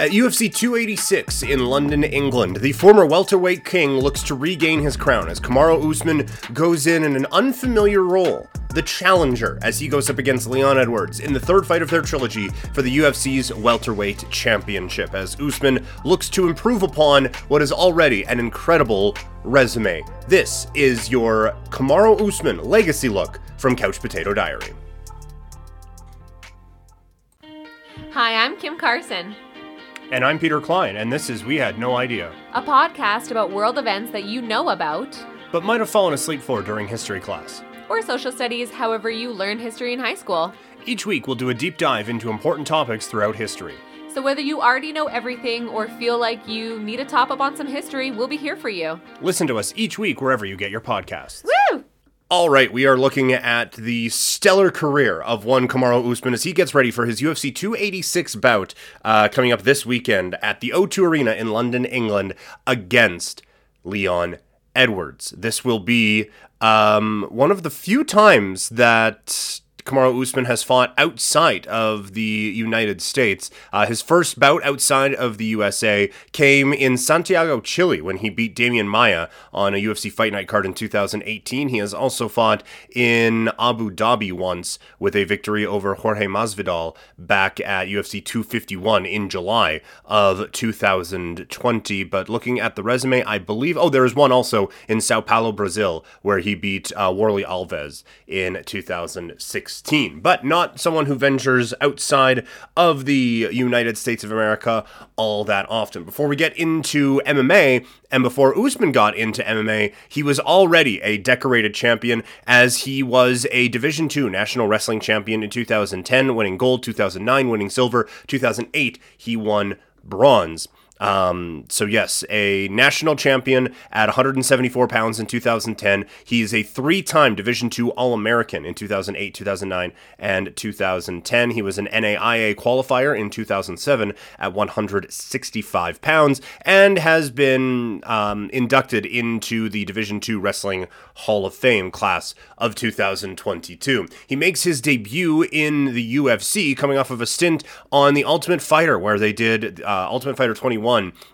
At UFC 286 in London, England, the former welterweight king looks to regain his crown as Kamaru Usman goes in in an unfamiliar role, the challenger, as he goes up against Leon Edwards in the third fight of their trilogy for the UFC's welterweight championship, as Usman looks to improve upon what is already an incredible resume. This is your Kamaru Usman legacy look from Couch Potato Diary. Hi, I'm Kim Carson. And I'm Peter Klein, and this is We Had No Idea, a podcast about world events that you know about, but might have fallen asleep for during history class, or social studies, however you learned history in high school. Each week, we'll do a deep dive into important topics throughout history. So, whether you already know everything or feel like you need a top up on some history, we'll be here for you. Listen to us each week wherever you get your podcasts. Woo! All right, we are looking at the stellar career of one Kamaru Usman as he gets ready for his UFC 286 bout uh, coming up this weekend at the O2 Arena in London, England, against Leon Edwards. This will be um, one of the few times that Kamaru Usman has fought outside of the United States. Uh, his first bout outside of the USA came in Santiago, Chile, when he beat Demian Maia on a UFC Fight Night card in 2018. He has also fought in Abu Dhabi once with a victory over Jorge Masvidal back at UFC 251 in July of 2020. But looking at the resume, I believe, oh, there is one also in Sao Paulo, Brazil, where he beat uh, Warlley Alves in 2016. 16, but not someone who ventures outside of the United States of America all that often. Before we get into MMA, and before Usman got into MMA, he was already a decorated champion as he was a Division II National Wrestling Champion in 2010, winning gold, 2009, winning silver, 2008, he won bronze. Um, so yes, a national champion at 174 pounds in 2010. He is a three-time Division II All-American in 2008, 2009, and 2010. He was an NAIA qualifier in 2007 at 165 pounds and has been um, inducted into the Division II Wrestling Hall of Fame class of 2022. He makes his debut in the UFC, coming off of a stint on the Ultimate Fighter, where they did uh, Ultimate Fighter 21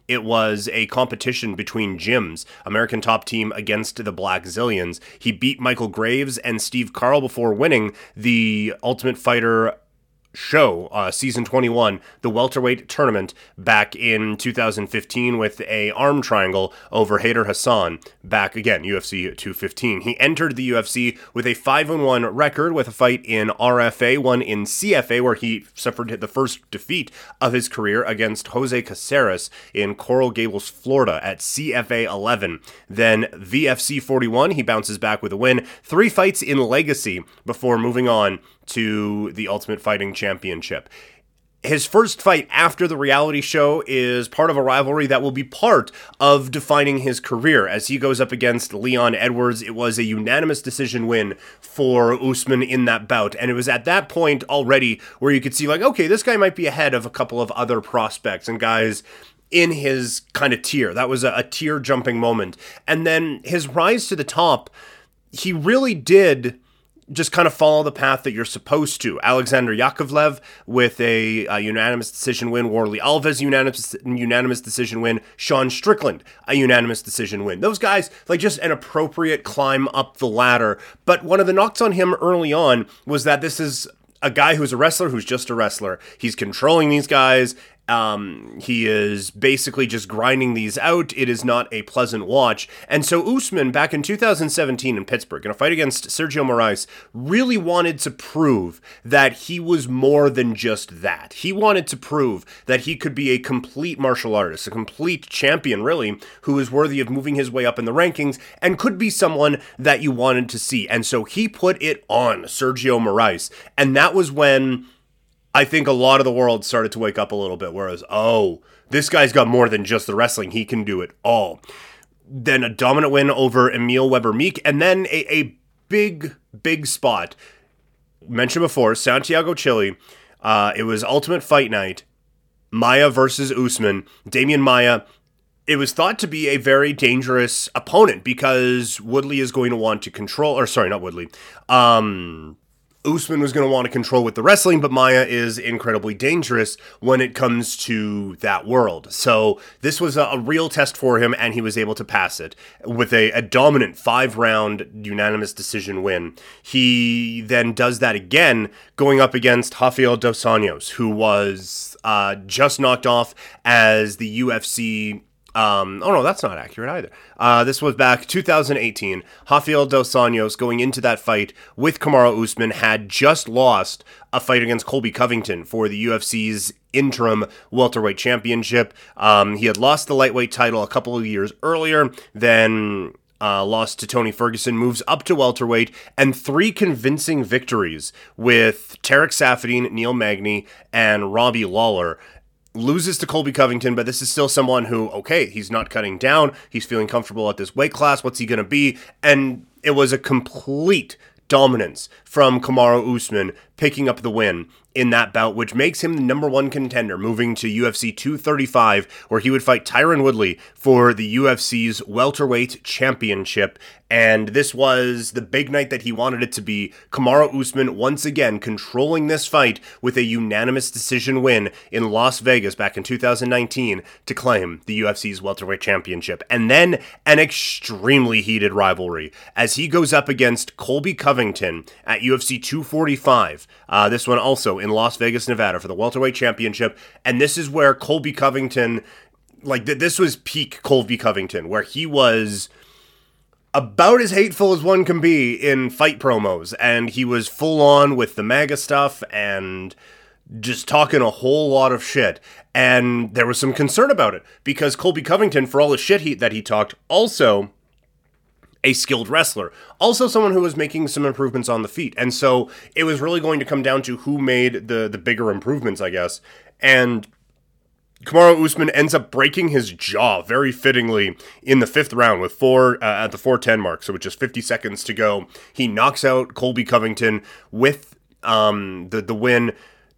it was a competition between gyms, American top team against the Blackzilians. He beat Michael Graves and Steve Carl before winning the Ultimate Fighter show, uh, season 21, the welterweight tournament back in 2015 with a arm triangle over Hayder Hassan back again, UFC 215. He entered the UFC with a 5-1 record with a fight in RFA, one in CFA where he suffered the first defeat of his career against Jose Caceres in Coral Gables, Florida at CFA 11. Then VFC 41, he bounces back with a win. Three fights in Legacy before moving on to the Ultimate Fighting Championship. His first fight after the reality show is part of a rivalry that will be part of defining his career as he goes up against Leon Edwards. It was a unanimous decision win for Usman in that bout. And it was at that point already where you could see, like, okay, this guy might be ahead of a couple of other prospects and guys in his kind of tier. That was a, a tier jumping moment. And then his rise to the top, he really did just kind of follow the path that you're supposed to. Alexander Yakovlev with a, a unanimous decision win. Warlley Alves unanimous unanimous decision win. Sean Strickland a unanimous decision win. Those guys like just an appropriate climb up the ladder. But one of the knocks on him early on was that this is a guy who's a wrestler who's just a wrestler. He's controlling these guys um, he is basically just grinding these out. It is not a pleasant watch. And so Usman, back in 2017 in Pittsburgh, in a fight against Sergio Moraes, really wanted to prove that he was more than just that. He wanted to prove that he could be a complete martial artist, a complete champion, really, who is worthy of moving his way up in the rankings and could be someone that you wanted to see. And so he put it on Sergio Moraes. And that was when I think a lot of the world started to wake up a little bit, whereas, oh, this guy's got more than just the wrestling. He can do it all. Then a dominant win over Emil Weber Meek, and then a, a big, big spot. Mentioned before, Santiago, Chile. Uh, it was Ultimate Fight Night. Maia versus Usman. Demian Maia. It was thought to be a very dangerous opponent because Woodley is going to want to control, or sorry, not Woodley. Um, Usman was going to want to control with the wrestling, but Maia is incredibly dangerous when it comes to that world. So this was a, a real test for him, and he was able to pass it with a, a dominant five round unanimous decision win. He then does that again, going up against Rafael Dos Anjos, who was uh, just knocked off as the UFC um, oh no, that's not accurate either. Uh, this was back 2018. Rafael Dos Anjos going into that fight with Kamaru Usman had just lost a fight against Colby Covington for the UFC's interim welterweight championship. Um, he had lost the lightweight title a couple of years earlier, then uh, lost to Tony Ferguson, moves up to welterweight, and three convincing victories with Tarek Saffiedine, Neil Magny, and Robbie Lawler loses to Colby Covington, but this is still someone who, okay, he's not cutting down. He's feeling comfortable at this weight class. What's he going to be? And it was a complete dominance from Kamaru Usman picking up the win in that bout, which makes him the number one contender, moving to UFC 235, where he would fight Tyron Woodley for the UFC's welterweight championship. And this was the big night that he wanted it to be. Kamaru Usman once again controlling this fight with a unanimous decision win in Las Vegas back in 2019 to claim the UFC's welterweight championship. And then an extremely heated rivalry as he goes up against Colby Covington at UFC 245. Uh, this one also in Las Vegas, Nevada for the welterweight championship. And this is where Colby Covington, like th- this was peak Colby Covington, where he was about as hateful as one can be in fight promos, and he was full on with the MAGA stuff and just talking a whole lot of shit. And there was some concern about it because Colby Covington, for all the shit he, that he talked, also a skilled wrestler, also someone who was making some improvements on the feet. And so it was really going to come down to who made the the bigger improvements, I guess. And Kamaru Usman ends up breaking his jaw very fittingly in the fifth round with four uh, at the 410 mark. So with just 50 seconds to go, he knocks out Colby Covington with um, the the win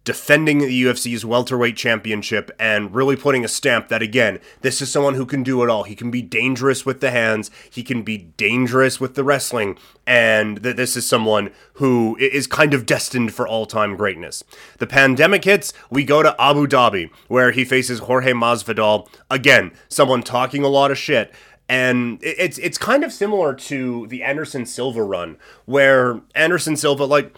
defending the UFC's welterweight championship and really putting a stamp that again, this is someone who can do it all. He can be dangerous with the hands, he can be dangerous with the wrestling, and that this is someone who is kind of destined for all-time greatness. The pandemic hits, we go to Abu Dhabi where he faces Jorge Masvidal, again, someone talking a lot of shit. And it's it's kind of similar to the Anderson Silva run, where Anderson Silva like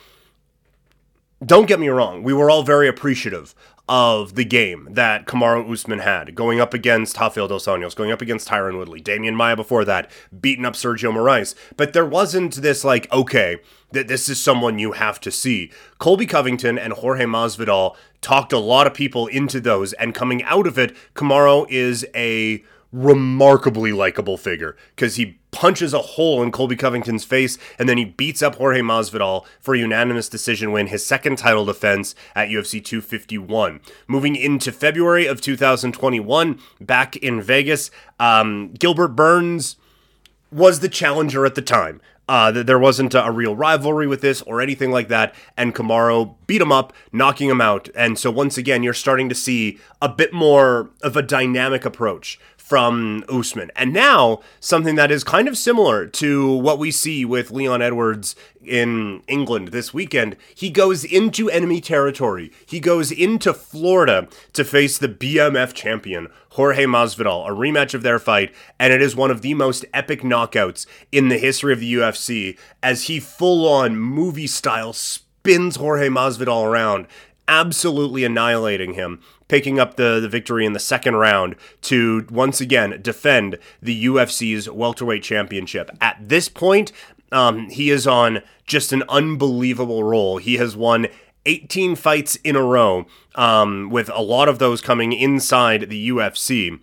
don't get me wrong, we were all very appreciative of the game that Kamaru Usman had, going up against Rafael Dos Anjos, going up against Tyron Woodley, Demian Maia before that, beating up Sergio Moraes. But there wasn't this like, okay, that this is someone you have to see. Colby Covington and Jorge Masvidal talked a lot of people into those, and coming out of it, Kamaru is a remarkably likable figure because he punches a hole in Colby Covington's face and then he beats up Jorge Masvidal for a unanimous decision win, his second title defense at UFC 251. Moving into February of 2021, back in Vegas, um, Gilbert Burns was the challenger at the time. Uh, there wasn't a real rivalry with this or anything like that, and Kamaru beat him up, knocking him out. And so once again, you're starting to see a bit more of a dynamic approach from Usman. And now, something that is kind of similar to what we see with Leon Edwards in England this weekend. He goes into enemy territory. He goes into Florida to face the BMF champion, Jorge Masvidal, a rematch of their fight, and it is one of the most epic knockouts in the history of the UFC as he full on movie style spins Jorge Masvidal around absolutely annihilating him, picking up the, the victory in the second round to once again defend the UFC's welterweight championship. At this point, um, he is on just an unbelievable roll. He has won 18 fights in a row, um, with a lot of those coming inside the UFC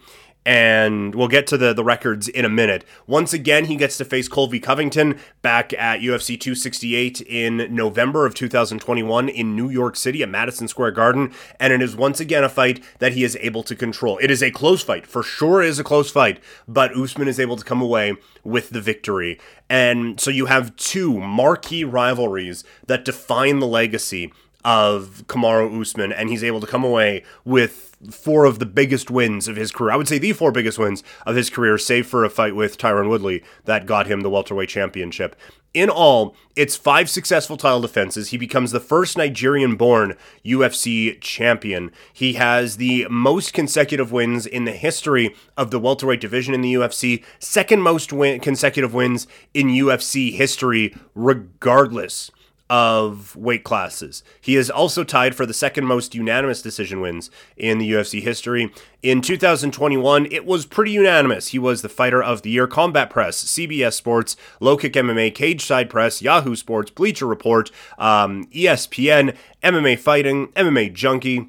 and we'll get to the, the records in a minute. Once again, he gets to face Colby Covington back at UFC 268 in November of 2021 in New York City at Madison Square Garden, and it is once again a fight that he is able to control. It is a close fight, for sure it is a close fight, but Usman is able to come away with the victory. And so you have two marquee rivalries that define the legacy of Kamaru Usman, and he's able to come away with four of the biggest wins of his career. I would say the four biggest wins of his career, save for a fight with Tyron Woodley that got him the welterweight championship In all, it's five successful title defenses. He becomes the first Nigerian born UFC champion. He has the most consecutive wins in the history of the welterweight division in the UFC, second most win- consecutive wins in UFC history, regardless of weight classes. He is also tied for the second most unanimous decision wins in the UFC history. In 2021, it was pretty unanimous. He was the fighter of the year. Combat Press, CBS Sports, Low Kick MMA, Cage Side Press, Yahoo Sports, Bleacher Report, um, ESPN, MMA Fighting, MMA Junkie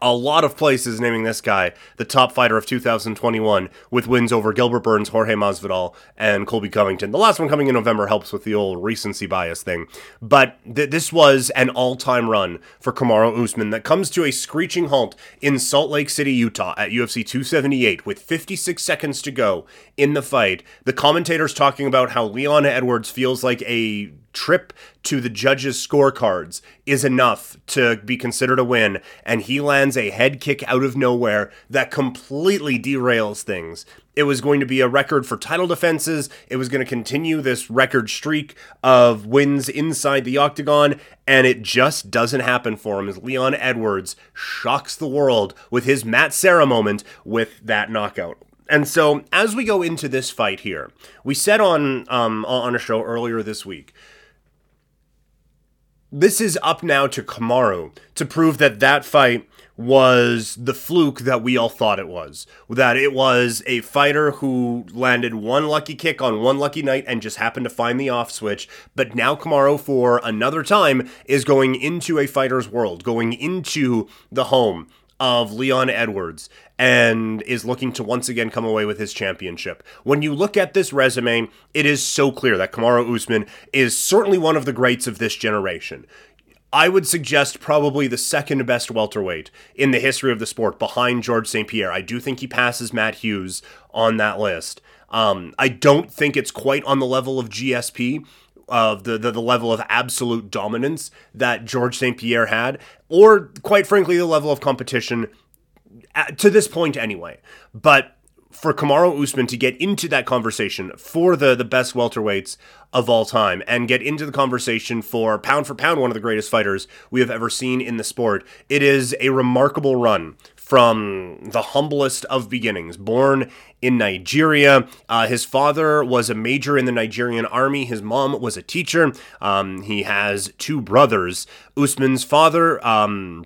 a lot of places naming this guy the top fighter of 2021 with wins over Gilbert Burns, Jorge Masvidal, and Colby Covington. The last one coming in November helps with the old recency bias thing. But th- this was an all-time run for Kamaru Usman that comes to a screeching halt in Salt Lake City, Utah at UFC 278 with 56 seconds to go in the fight. The commentators talking about how Leon Edwards feels like a trip to the judges' scorecards is enough to be considered a win, and he lands a head kick out of nowhere that completely derails things. It was going to be a record for title defenses. It was going to continue this record streak of wins inside the octagon, and it just doesn't happen for him as Leon Edwards shocks the world with his Matt Serra moment with that knockout. And so, as we go into this fight here, we said on um, on a show earlier this week this is up now to Kamaru to prove that that fight was the fluke that we all thought it was. That it was a fighter who landed one lucky kick on one lucky night and just happened to find the off switch. But now Kamaru, for another time, is going into a fighter's world, going into the home of Leon Edwards and is looking to once again come away with his championship. When you look at this resume, it is so clear that Kamaru Usman is certainly one of the greats of this generation. I would suggest probably the second best welterweight in the history of the sport behind George St. Pierre. I do think he passes Matt Hughes on that list. Um, I don't think it's quite on the level of GSP, of the, the, the level of absolute dominance that George St. Pierre had, or quite frankly, the level of competition at, to this point anyway. But for Kamaru Usman to get into that conversation for the the best welterweights of all time and get into the conversation for pound for pound one of the greatest fighters we have ever seen in the sport, it is a remarkable run from the humblest of beginnings. Born in Nigeria, uh, his father was a major in the Nigerian army. His mom was a teacher. Um, he has two brothers. Usman's father. Um,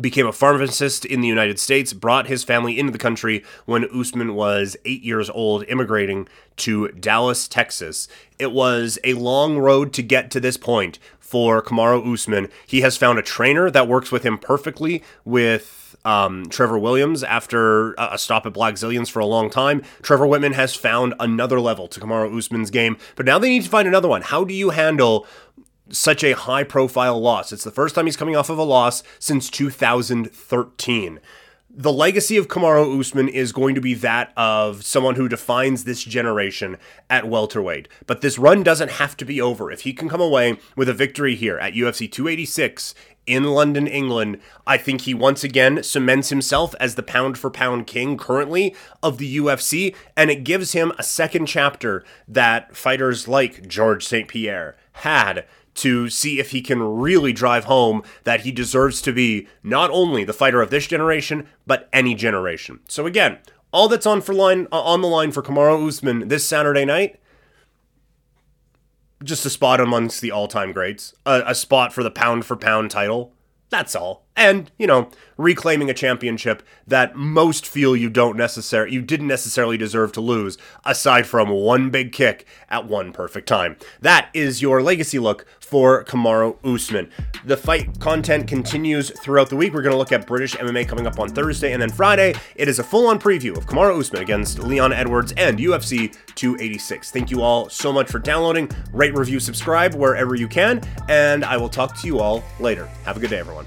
became a pharmacist in the United States, brought his family into the country when Usman was eight years old, immigrating to Dallas, Texas. It was a long road to get to this point for Kamaru Usman. He has found a trainer that works with him perfectly with um, Trevor Williams after a stop at Blackzilians for a long time. Trevor Wittman has found another level to Kamaru Usman's game, but now they need to find another one. How do you handle such a high profile loss. It's the first time he's coming off of a loss since 2013. The legacy of Kamaru Usman is going to be that of someone who defines this generation at welterweight. But this run doesn't have to be over. If he can come away with a victory here at UFC 286 in London, England, I think he once again cements himself as the pound for pound king currently of the UFC, and it gives him a second chapter that fighters like George St. Pierre had to see if he can really drive home that he deserves to be not only the fighter of this generation, but any generation. So again, all that's on for line uh, on the line for Kamaru Usman this Saturday night. Just a spot amongst the all-time greats, a, a spot for the pound for pound title. That's all and you know reclaiming a championship that most feel you don't necessarily you didn't necessarily deserve to lose aside from one big kick at one perfect time. That is your legacy look for Kamaru Usman. The fight content continues throughout the week. We're going to look at British MMA coming up on Thursday and then Friday. It is a full-on preview of Kamaru Usman against Leon Edwards and UFC 286 thank you all so much for downloading. Rate review subscribe wherever you can and I will talk to you all later. Have a good day everyone